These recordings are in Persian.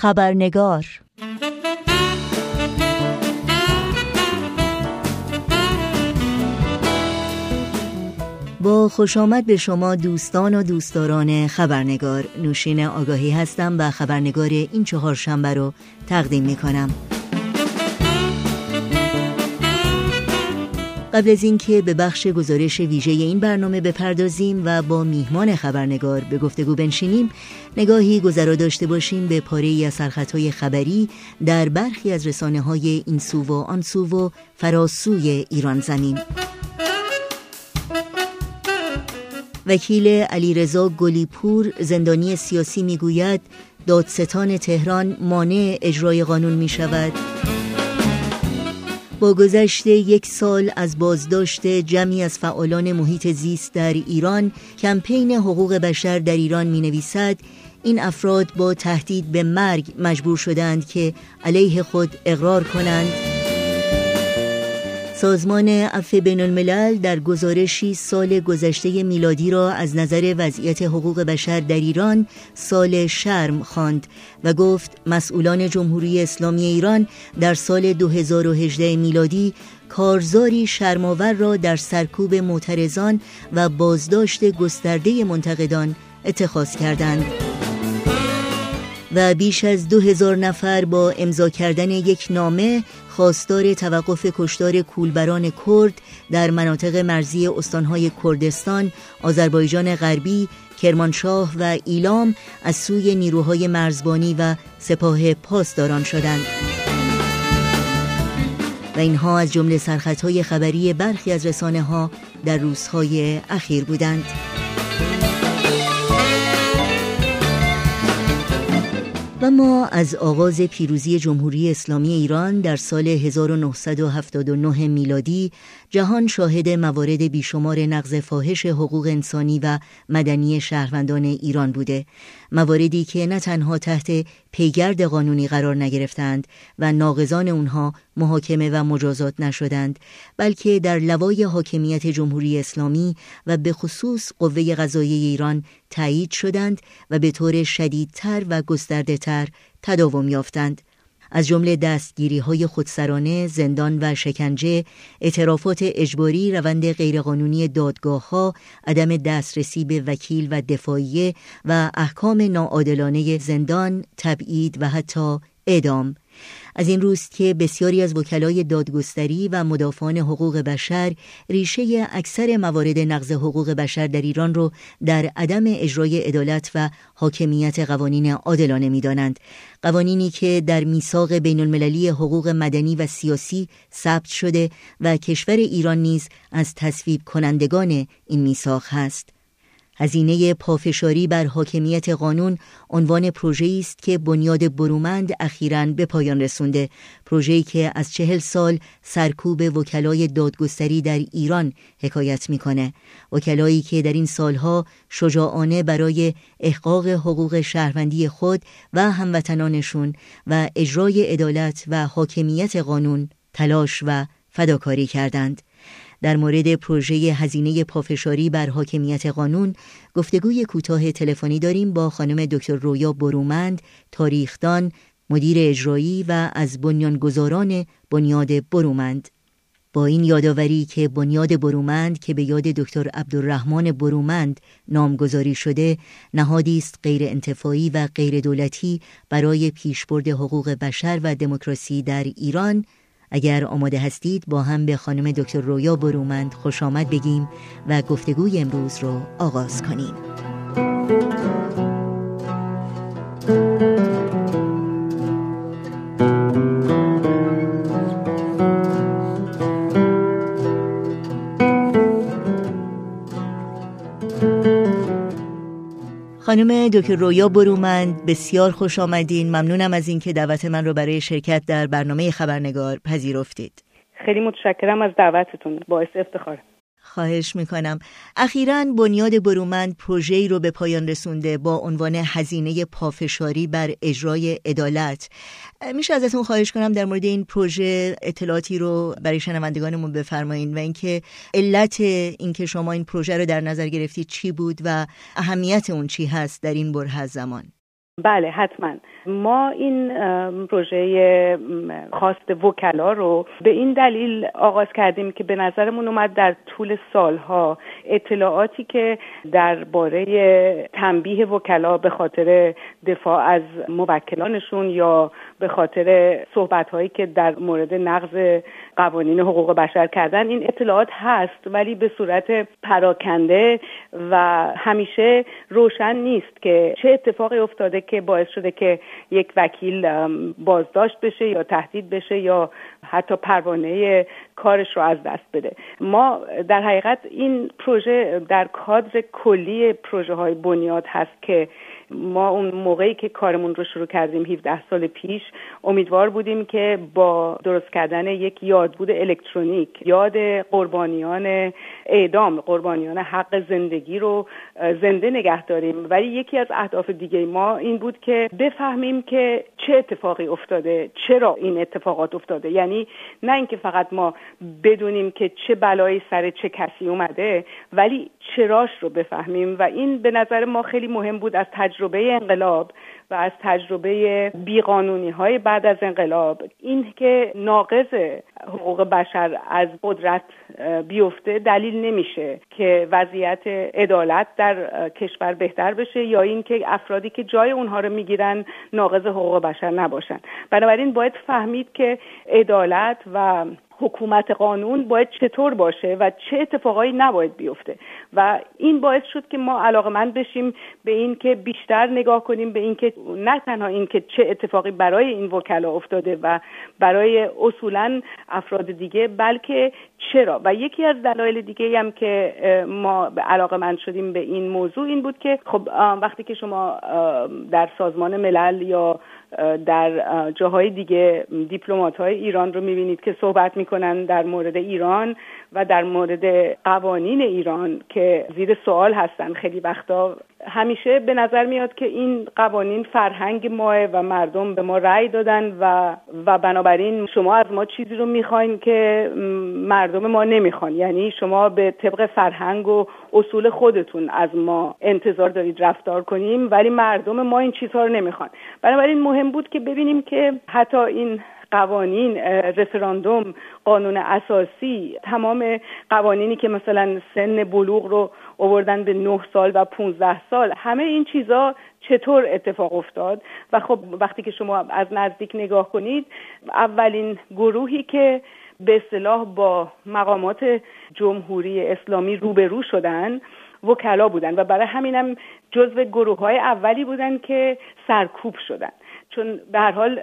خبرنگار. با خوش آمد به شما دوستان و دوستداران خبرنگار. نوشین آگاهی هستم و خبرنگار این چهار شنبه رو تقدیم می کنم قبل از اینکه به بخش گزارش ویژه این برنامه بپردازیم و با میهمان خبرنگار به گفتگو بنشینیم نگاهی گذرا داشته باشیم به پاره از سرخطهای خبری در برخی از رسانه های این سو و آن سو و فراسوی ایران زمین. وکیل علیرضا گلیپور زندانی سیاسی می‌گوید دادستان تهران مانع اجرای قانون می شود با گذشت یک سال از بازداشت جمعی از فعالان محیط زیست در ایران کمپین حقوق بشر در ایران می نویسد این افراد با تهدید به مرگ مجبور شدند که علیه خود اقرار کنند. سازمان عفو بین الملل در گزارشی سال گذشته میلادی را از نظر وضعیت حقوق بشر در ایران سال شرم خواند و گفت مسئولان جمهوری اسلامی ایران در سال 2018 میلادی کارزاری شرماور را در سرکوب معترضان و بازداشت گسترده منتقدان اتخاذ کردند. و بیش از دو هزار نفر با امضا کردن یک نامه خواستار توقف کشتار کولبران کرد در مناطق مرزی استانهای کردستان، آذربایجان غربی، کرمانشاه و ایلام از سوی نیروهای مرزبانی و سپاه پاسداران شدند. و اینها از جمله سرخطهای خبری برخی از رسانه ها در روزهای اخیر بودند. و ما از آغاز پیروزی جمهوری اسلامی ایران در سال 1979 میلادی جهان شاهد موارد بیشمار نقض فاحش حقوق انسانی و مدنی شهروندان ایران بوده. مواردی که نه تنها تحت پیگرد قانونی قرار نگرفتند و ناقضان اونها محاکمه و مجازات نشدند بلکه در لوای حاکمیت جمهوری اسلامی و به خصوص قوه قضایی ایران تایید شدند و به طور شدیدتر و گسترده تر تداوم یافتند. از جمله دستگیری های خودسرانه، زندان و شکنجه، اعترافات اجباری، روند غیرقانونی دادگاه ها، عدم دسترسی به وکیل و دفاعیه و احکام ناعادلانه زندان، تبعید و حتی اعدام. از این روست که بسیاری از وکلای دادگستری و مدافعان حقوق بشر ریشه اکثر موارد نقض حقوق بشر در ایران را در عدم اجرای عدالت و حاکمیت قوانین عادلانه می‌دانند. قوانینی که در میثاق بین المللی حقوق مدنی و سیاسی ثبت شده و کشور ایران نیز از تصویب کنندگان این میثاق هست. هزینه پافشاری بر حاکمیت قانون عنوان پروژه‌ای است که بنیاد برومند اخیرا به پایان رسونده. پروژه‌ای که از چهل سال سرکوب وکلای دادگستری در ایران حکایت می‌کنه. وکلایی که در این سالها شجاعانه برای احقاق حقوق شهروندی خود و هموطنانشون و اجرای عدالت و حاکمیت قانون تلاش و فداکاری کردند. در مورد پروژه هزینه پافشاری بر حاکمیت قانون گفتگوی کوتاه تلفنی داریم با خانم دکتر رویا برومند تاریخدان مدیر اجرایی و از بنیانگذاران بنیاد برومند. با این یادآوری که بنیاد برومند که به یاد دکتر عبدالرحمن برومند نامگذاری شده نهادی است غیر انتفاعی و غیر دولتی برای پیشبرد حقوق بشر و دموکراسی در ایران اگر آماده هستید با هم به خانم دکتر رویا برومند خوش آمد بگیم و گفتگوی امروز رو آغاز کنیم. خانم دکتر رویا برومند بسیار خوش آمدین. ممنونم از اینکه دعوت من رو برای شرکت در برنامه خبرنگار پذیرفتید. خیلی متشکرم از دعوتتون. باعث افتخار خواهش می‌کنم. اخیرا بنیاد برومند پروژه‌ای رو به پایان رسونده با عنوان هزینه پافشاری بر اجرای عدالت. میشه ازتون خواهش کنم در مورد این پروژه اطلاعاتی رو برای شنوندگانمون بفرمایید و اینکه علت اینکه شما این پروژه رو در نظر گرفتید چی بود و اهمیت اون چی هست در این بره زمان. بله حتما. ما این پروژه خواست وکلا رو به این دلیل آغاز کردیم که به نظرمون اومد در طول سالها اطلاعاتی که درباره تنبیه وکلا به خاطر دفاع از موکلانشون یا به خاطر صحبت هایی که در مورد نقض قوانین حقوق بشر کردن این اطلاعات هست ولی به صورت پراکنده و همیشه روشن نیست که چه اتفاقی افتاده که باعث شده که یک وکیل بازداشت بشه یا تهدید بشه یا حتی پروانه کارش رو از دست بده. ما در حقیقت این پروژه در کادر کلی پروژه های بنیاد هست که ما اون موقعی که کارمون رو شروع کردیم 17 سال پیش امیدوار بودیم که با درست کردن یک یادبود الکترونیک یاد قربانیان اعدام قربانیان حق زندگی رو زنده نگه داریم. ولی یکی از اهداف دیگه ما این بود که بفهمیم که چه اتفاقی افتاده چرا این اتفاقات افتاده. یعنی نه اینکه فقط ما بدونیم که چه بلایی سر چه کسی اومده ولی چراش رو بفهمیم. و این به نظر ما خیلی مهم بود از تجربه انقلاب و از تجربه بیقانونی های بعد از انقلاب این که ناقض حقوق بشر از قدرت بیفته دلیل نمیشه که وضعیت عدالت در کشور بهتر بشه یا اینکه افرادی که جای اونها رو می‌گیرن ناقض حقوق بشر نباشن. بنابراین باید فهمید که عدالت و حکومت قانون باید چطور باشه و چه اتفاقایی نباید بیفته. و این باعث شد که ما علاقمند بشیم به این که بیشتر نگاه کنیم به اینکه نه تنها اینکه چه اتفاقی برای این وکلا افتاده و برای اصولا افراد دیگه بلکه چرا. و یکی از دلایل دیگه هم که ما علاقه مند شدیم به این موضوع این بود که خب وقتی که شما در سازمان ملل یا در جاهای دیگه دیپلمات های ایران رو می‌بینید که صحبت می‌کنن در مورد ایران و در مورد قوانین ایران که زیر سوال هستن. خیلی وقتا همیشه به نظر میاد که این قوانین فرهنگ ماه و مردم به ما رأی دادن و و بنابراین شما از ما چیزی رو می‌خواین که مردم ما نمی‌خوان. یعنی شما به طبق فرهنگ و اصول خودتون از ما انتظار دارید رفتار کنیم ولی مردم ما این چیزها رو نمی‌خوان. بنابراین مهم بود که ببینیم که حتی این قوانین رفراندوم قانون اساسی تمام قوانینی که مثلا سن بلوغ رو اووردن به 9 سال و 15 سال همه این چیزا چطور اتفاق افتاد؟ و خب وقتی که شما از نزدیک نگاه کنید اولین گروهی که به اصطلاح با مقامات جمهوری اسلامی روبرو شدن وکلا بودن و برای همینم جزو گروه های اولی بودن که سرکوب شدن. چون به هر حال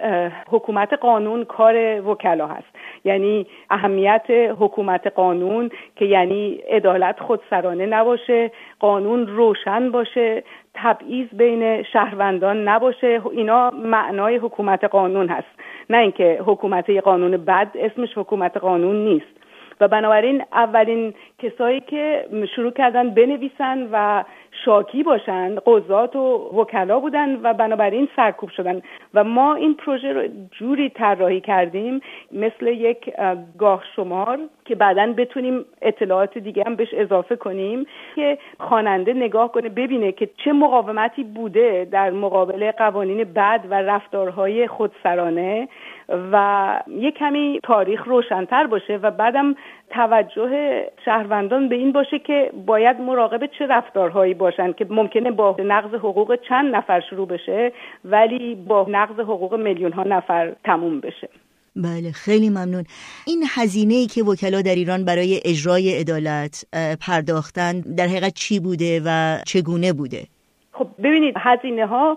حکومت قانون کار وکلا هست. یعنی اهمیت حکومت قانون که یعنی عدالت خودسرانه نباشه قانون روشن باشه تبعیض بین شهروندان نباشه. اینا معنای حکومت قانون هست. نه اینکه حکومت قانون بد اسمش حکومت قانون نیست. و بنابراین اولین کسایی که شروع کردن بنویسن و شاکی باشن قضات و وکلا بودن و بنابراین سرکوب شدن. و ما این پروژه رو جوری طراحی کردیم مثل یک گاه شمار که بعدا بتونیم اطلاعات دیگه هم بهش اضافه کنیم که خواننده نگاه کنه ببینه که چه مقاومتی بوده در مقابل قوانین بد و رفتارهای خودسرانه. و یه کمی تاریخ روشنتر باشه و بعدم توجه شهروندان به این باشه که باید مراقب چه رفتارهایی باشن که ممکنه با نقض حقوق چند نفر شروع بشه ولی با نقض حقوق میلیون ها نفر تموم بشه. بله خیلی ممنون. این هزینه ای که وکلا در ایران برای اجرای عدالت پرداختن در حقیقت چی بوده و چگونه بوده؟ خب ببینید هزینه ها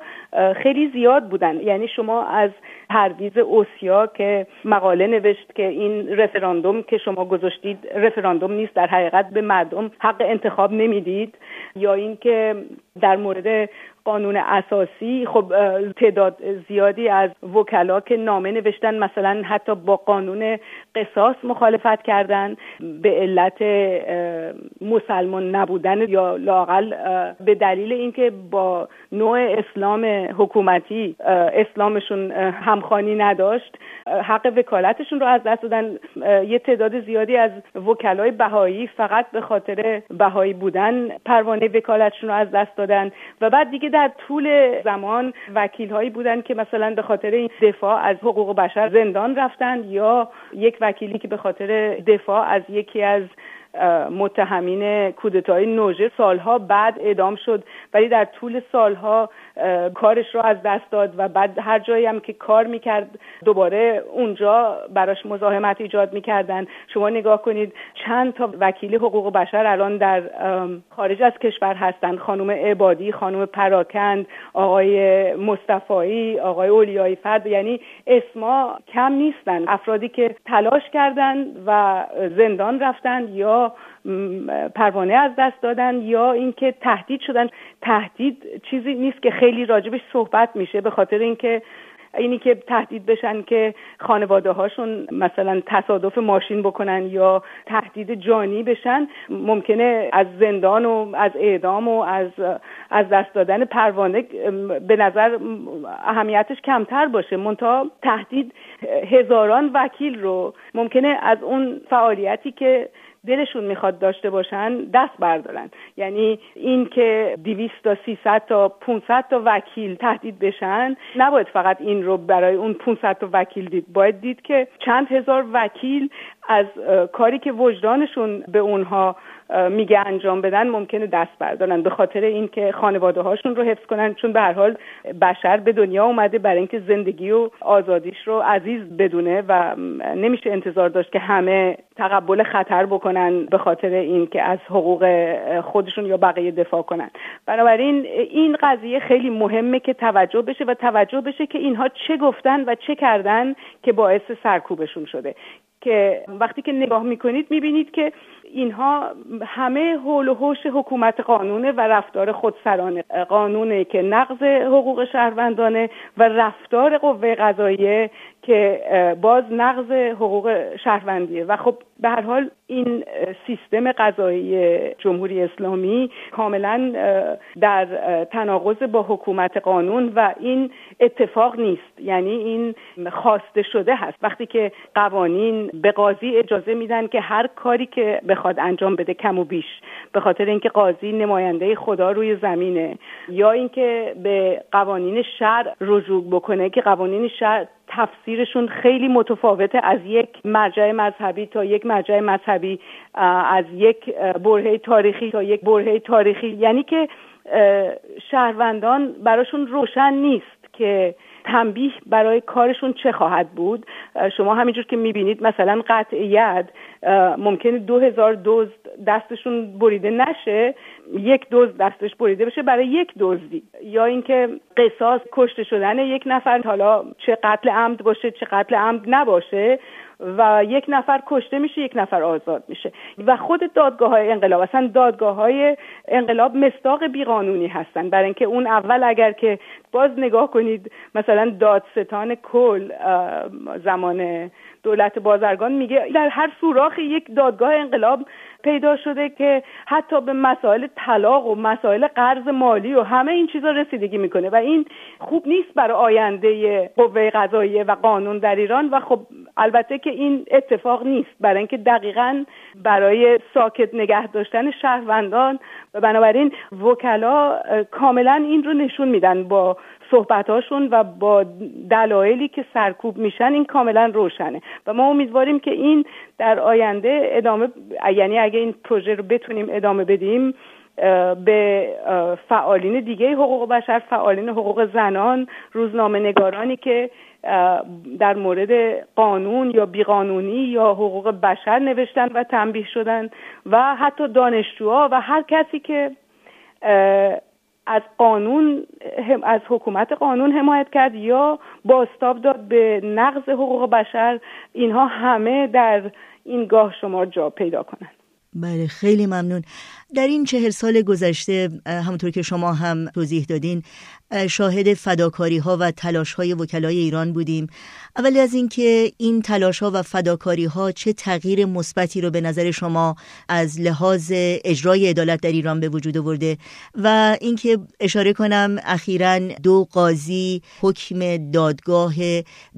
خیلی زیاد بودن. یعنی شما از پرویز اوسیا که مقاله نوشت که این رفراندوم که شما گذاشتید رفراندوم نیست در حقیقت به مردم حق انتخاب نمی‌دید. یا اینکه در مورد قانون اساسی خب تعداد زیادی از وکلا که نامه نوشتن مثلا حتی با قانون قصاص مخالفت کردن به علت مسلمان نبودن یا لاقل به دلیل اینکه با نوع اسلام حکومتی اسلامشون همخانی نداشت. حق وکالتشون رو از دست دادن. یه تعداد زیادی از وکلای بهایی فقط به خاطر بهایی بودن پروانه وکالتشون رو از دست دادن. و بعد دیگه در طول زمان وکیل هایی بودن که مثلا به خاطر این دفاع از حقوق بشر زندان رفتن یا یک وکیلی که به خاطر دفاع از یکی از متهمین کودتای نوژه سالها بعد اعدام شد. ولی در طول سالها کارش رو از دست داد و بعد هر جایی هم که کار می‌کرد دوباره اونجا براش مزاحمت ایجاد می‌کردن. شما نگاه کنید چند تا وکیل حقوق بشر الان در خارج از کشور هستند خانم عبادی خانم پراکند آقای مصطفایی آقای اولیایی فرد. یعنی اسما کم نیستن. افرادی که تلاش کردند و زندان رفتند یا پروانه از دست دادن یا اینکه تهدید شدن. تهدید چیزی نیست که خیلی راجبش صحبت میشه به خاطر اینکه اینی که تهدید بشن که خانواده هاشون مثلا تصادف ماشین بکنن یا تهدید جانی بشن ممکنه از زندان و از اعدام و از از دست دادن پروانه به نظر اهمیتش کمتر باشه. منتها تهدید هزاران وکیل رو ممکنه از اون فعالیتی که دلشون می‌خواد داشته باشن دست بردارن. یعنی این که 200 تا 300 تا 500 تا وکیل تهدید بشن نباید فقط این رو برای اون 500 تا وکیل دید. باید دید که چند هزار وکیل از کاری که وجدانشون به اونها میگه انجام بدن ممکنه دست بردارن به خاطر اینکه خانواده هاشون رو حفظ کنن چون به هر حال بشر به دنیا اومده برای اینکه زندگی و آزادیش رو عزیز بدونه و نمیشه انتظار داشت که همه تقبل خطر بکنن به خاطر اینکه از حقوق خودشون یا بقیه دفاع کنن. بنابراین این قضیه خیلی مهمه که توجه بشه و توجه بشه که اینها چه گفتن و چه کردن که باعث سرکوبشون شده. که وقتی که نگاه می‌کنید می‌بینید که اینها همه حول و حوش حکومت قانونه و رفتار خودسرانه. قانونه که نقض حقوق شهروندانه و رفتار قوه قضاییه که باز نقض حقوق شهروندیه. و خب به هر حال این سیستم قضایی جمهوری اسلامی کاملا در تناقض با حکومت قانون و این اتفاق نیست. یعنی این خواسته شده هست. وقتی که قوانین به قاضی اجازه میدن که هر کاری که بخواد انجام بده کم و بیش به خاطر اینکه قاضی نماینده خدا روی زمینه. یا اینکه به قوانین شرع رجوع بکنه که قوانین شرع تفسیرشون خیلی متفاوته از یک مرجع مذهبی تا یک مرجع مذهبی از یک برهه تاریخی تا یک برهه تاریخی. یعنی که شهروندان براشون روشن نیست که تنبیه برای کارشون چه خواهد بود؟ شما همینجور که می‌بینید مثلا قطع ید ممکنه دو هزار دوز دستشون بریده نشه یک دوز دستش بریده بشه برای یک دزدی. یا اینکه قصاص کشته شدن یک نفر حالا چه قتل عمد باشه چه قتل عمد نباشه. و یک نفر کشته میشه یک نفر آزاد میشه. و خود دادگاه های انقلاب اصلا دادگاه های انقلاب مستاق بیقانونی هستن. برای اینکه اون اول اگر که باز نگاه کنید مثلا دادستان کل زمان دولت بازرگان میگه در هر سوراخ یک دادگاه انقلاب پیدا شده که حتی به مسائل طلاق و مسائل قرض مالی و همه این چیزا رسیدگی می‌کنه. و این خوب نیست برای آینده قوه قضاییه و قانون در ایران. و خب البته که این اتفاق نیست. برای اینکه دقیقا برای ساکت نگه داشتن شهروندان و بنابراین وکلا کاملا این رو نشون میدن با صحبتاشون و با دلایلی که سرکوب میشن این کاملا روشنه. و ما امیدواریم که این در آینده ادامه یعنی اگه این پروژه رو بتونیم ادامه بدیم به فعالین دیگه حقوق بشر فعالین حقوق زنان روزنامه نگارانی که در مورد قانون یا بیقانونی یا حقوق بشر نوشتن و تنبیه شدن و حتی دانشجوها و هر کسی که از قانون از حکومت قانون حمایت کرد یا باستاب داد به نقض حقوق بشر اینها همه در این گاه شما جا پیدا کنند. بله خیلی ممنون. در این چهل سال گذشته همونطور که شما هم توضیح دادین شاهد فداکاری ها و تلاش های وکلای ایران بودیم. اولی از اینکه این تلاش ها و فداکاری ها چه تغییر مثبتی رو به نظر شما از لحاظ اجرای عدالت در ایران به وجود آورده و اینکه اشاره کنم اخیرا دو قاضی حکم دادگاه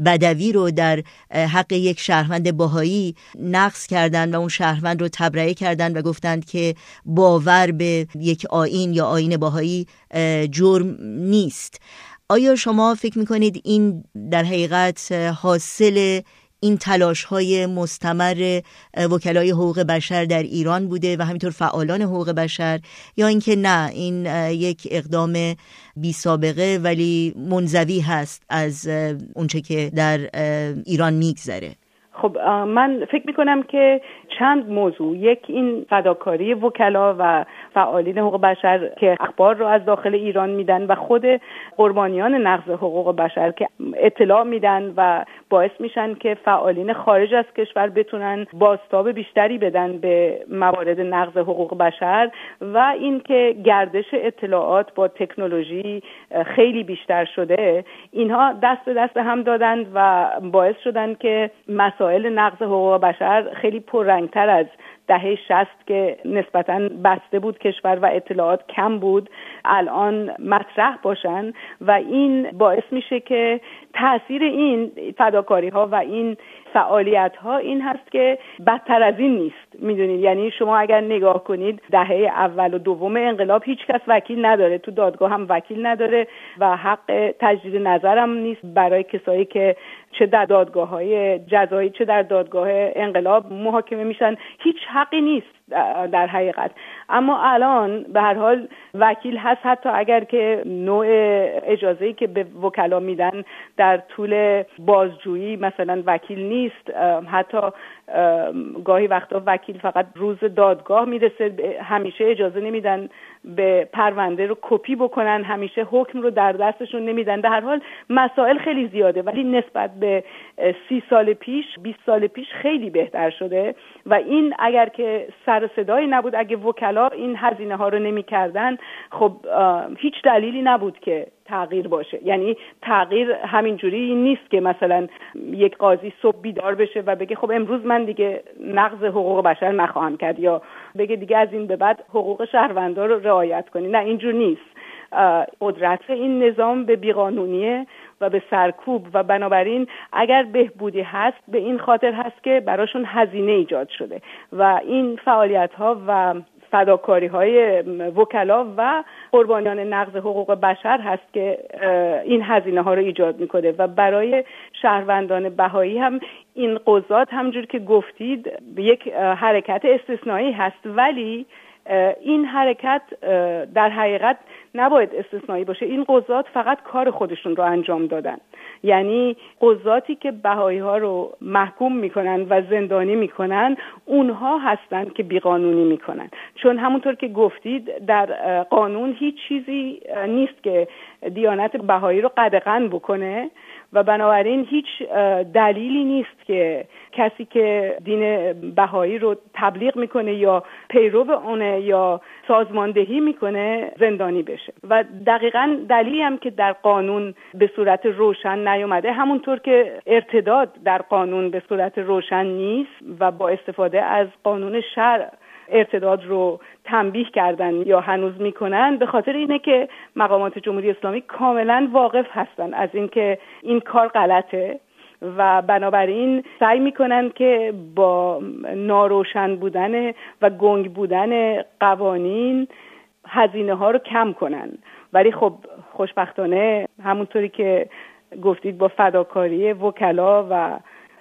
بدوی رو در حق یک شهروند باهایی نقض کردن و اون شهروند رو تبرئه کردند و گفتند که باور به یک آین یا آین باهایی جرم نیست. آیا شما فکر می‌کنید این در حقیقت حاصل این تلاش های مستمر وکلای حقوق بشر در ایران بوده و همینطور فعالان حقوق بشر؟ یا اینکه نه این یک اقدام بی سابقه ولی منزوی هست از اونچه که در ایران میگذره؟ خب من فکر می‌کنم که چند موضوع. یک این فداکاری وکلا و فعالین حقوق بشر که اخبار رو از داخل ایران میدن و خود قربانیان نقض حقوق بشر که اطلاع میدن و باعث میشن که فعالین خارج از کشور بتونن باستاب بیشتری بدن به موارد نقض حقوق بشر و اینکه گردش اطلاعات با تکنولوژی خیلی بیشتر شده اینها دست به دست هم دادند و باعث شدن که مسائل نقض حقوق بشر خیلی پررنگتر از دهه شست که نسبتا بسته بود کشور و اطلاعات کم بود الان مطرح باشن و این باعث میشه که تاثیر این فداکاری ها و این فعالیت ها این هست که بدتر از این نیست. می‌دونید؟ یعنی شما اگر نگاه کنید دهه اول و دوم انقلاب هیچ کس وکیل نداره. تو دادگاه هم وکیل نداره و حق تجدید نظرم نیست. برای کسایی که چه در دادگاه های جزایی چه در دادگاه انقلاب محاکمه میشن هیچ حقی نیست. در حقیقت. اما الان به هر حال وکیل هست حتی اگر که نوع اجازه که به وکلا میدن در طول بازجویی مثلا وکیل نیست. حتی گاهی وقتا وکیل فقط روز دادگاه می‌رسه همیشه اجازه نمیدن به پرونده رو کپی بکنن همیشه حکم رو در دستشون نمیدن. به هر حال مسائل خیلی زیاده ولی نسبت به سی سال پیش 20 سال پیش خیلی بهتر شده. و این اگر که سر صدایی نبود. اگه وکلا این هزینه ها رو نمی‌کردن خب هیچ دلیلی نبود که تغییر باشه. یعنی تغییر همینجوری نیست که مثلا یک قاضی صبح بیدار بشه و بگه خب امروز من دیگه نقض حقوق بشر نخواهم کرد یا بگه دیگه از این به بعد حقوق شهروندان رو رعایت کنی. نه اینجور نیست. قدرت این نظام به بیقانونیه. و به سرکوب و بنابراین اگر بهبودی هست به این خاطر هست که براشون هزینه ایجاد شده و این فعالیت ها و فداکاری های وکلا و قربانیان نقض حقوق بشر هست که این هزینه ها رو ایجاد می‌کنه و برای شهروندان بهایی هم این قضات همجور که گفتید یک حرکت استثنایی هست. ولی این حرکت در حقیقت نباید استثنایی باشه. این قضات فقط کار خودشون رو انجام دادن. یعنی قضاتی که بهایی ها رو محکوم می‌کنن و زندانی می‌کنن اونها هستند که بیقانونی می‌کنن. چون همونطور که گفتید در قانون هیچ چیزی نیست که دیانت بهایی رو قدغن بکنه. و بنابراین هیچ دلیلی نیست که کسی که دین بهایی رو تبلیغ می‌کنه یا پیرو اونه یا سازماندهی می‌کنه زندانی بشه. و دقیقا دلیلی هم که در قانون به صورت روشن نیومده همونطور که ارتداد در قانون به صورت روشن نیست و با استفاده از قانون شرع ارتداد رو تنبیه کردن یا هنوز می‌کنن به خاطر اینه که مقامات جمهوری اسلامی کاملا واقف هستن از اینکه این کار غلطه و بنابراین سعی می‌کنن که با ناروشن بودن و گنگ بودن قوانین هزینه ها رو کم کنن. ولی خب خوشبختانه همونطوری که گفتید با فداکاری وکلا و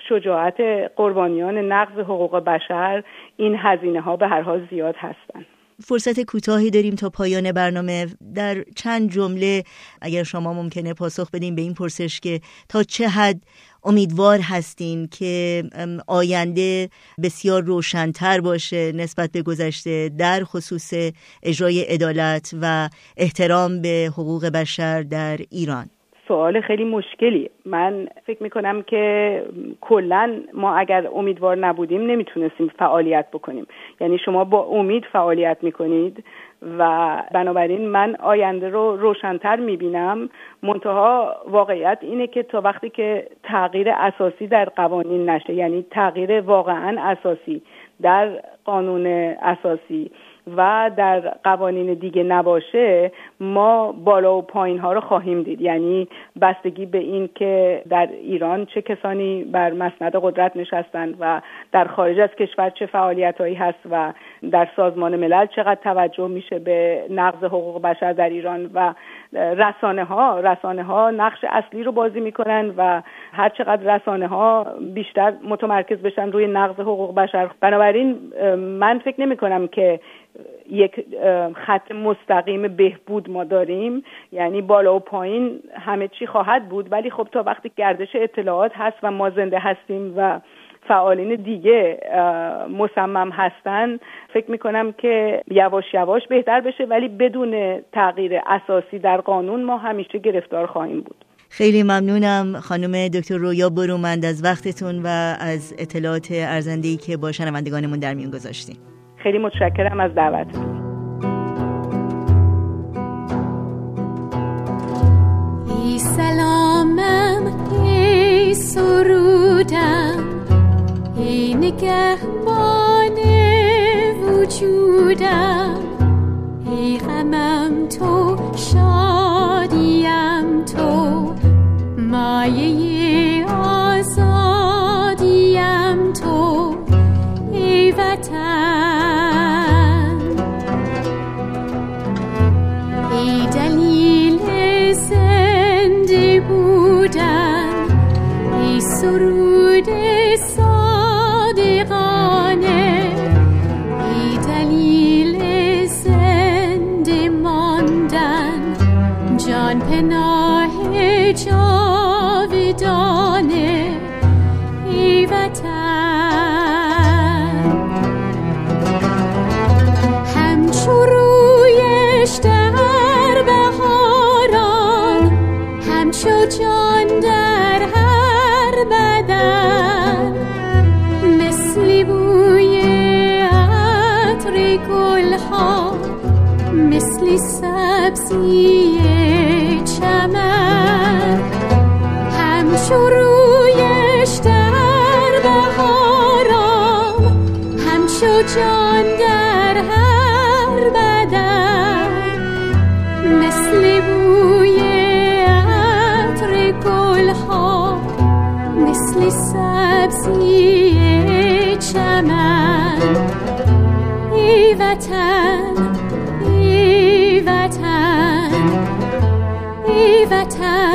شجاعت قربانیان نقض حقوق بشر این هزینه ها به هر حال زیاد هستند فرصت کوتاهی داریم تا پایان برنامه. در چند جمله اگر شما ممکنه پاسخ بدیم به این پرسش که تا چه حد امیدوار هستین که آینده بسیار روشنتر باشه نسبت به گذشته در خصوص اجرای عدالت و احترام به حقوق بشر در ایران؟ سوال خیلی مشکلی من فکر می‌کنم که کلا ما اگر امیدوار نبودیم نمی‌تونستیم فعالیت بکنیم. یعنی شما با امید فعالیت می‌کنید و بنابراین من آینده رو روشنتر می‌بینم. منتها واقعیت اینه که تا وقتی که تغییر اساسی در قوانین نشه یعنی تغییر واقعا اساسی در قانون اساسی و در قوانین دیگه نباشه ما بالا و پایین ها رو خواهیم دید. یعنی بستگی به این که در ایران چه کسانی بر مسند قدرت نشستند و در خارج از کشور چه فعالیت هایی هست و در سازمان ملل چقدر توجه میشه به نقض حقوق بشر در ایران و رسانه ها رسانه ها نقش اصلی رو بازی می‌کنن و هر چقدر رسانه ها بیشتر متمرکز بشن روی نقض حقوق بشر. بنابراین من فکر نمی کنم که یک خط مستقیم بهبود ما داریم. یعنی بالا و پایین همه چی خواهد بود. ولی خب تا وقتی گردش اطلاعات هست و ما زنده هستیم و فعالین دیگه مصمم هستن. فکر می‌کنم که یواش یواش بهتر بشه ولی بدون تغییر اساسی در قانون ما همیشه گرفتار خواهیم بود. خیلی ممنونم خانم دکتر رویا برومند از وقتتون و از اطلاعات ارزندهی که با شنوندگانمون در میون گذاشتیم خیلی متشکرم از دعوتتون. ای سلامم ای سرودم ای نگهبان وجودم. ای غمم تو شادیم تو. مایه آزادیم تو. ای وطن. ای دلیل زنده بودن. ای سرود صادقانه سبزی چمن. همچو رویش در بهاران همچو جان در هر بدن. مثل بوی عطر گلها مثل سبزی چمن. ای وطن time.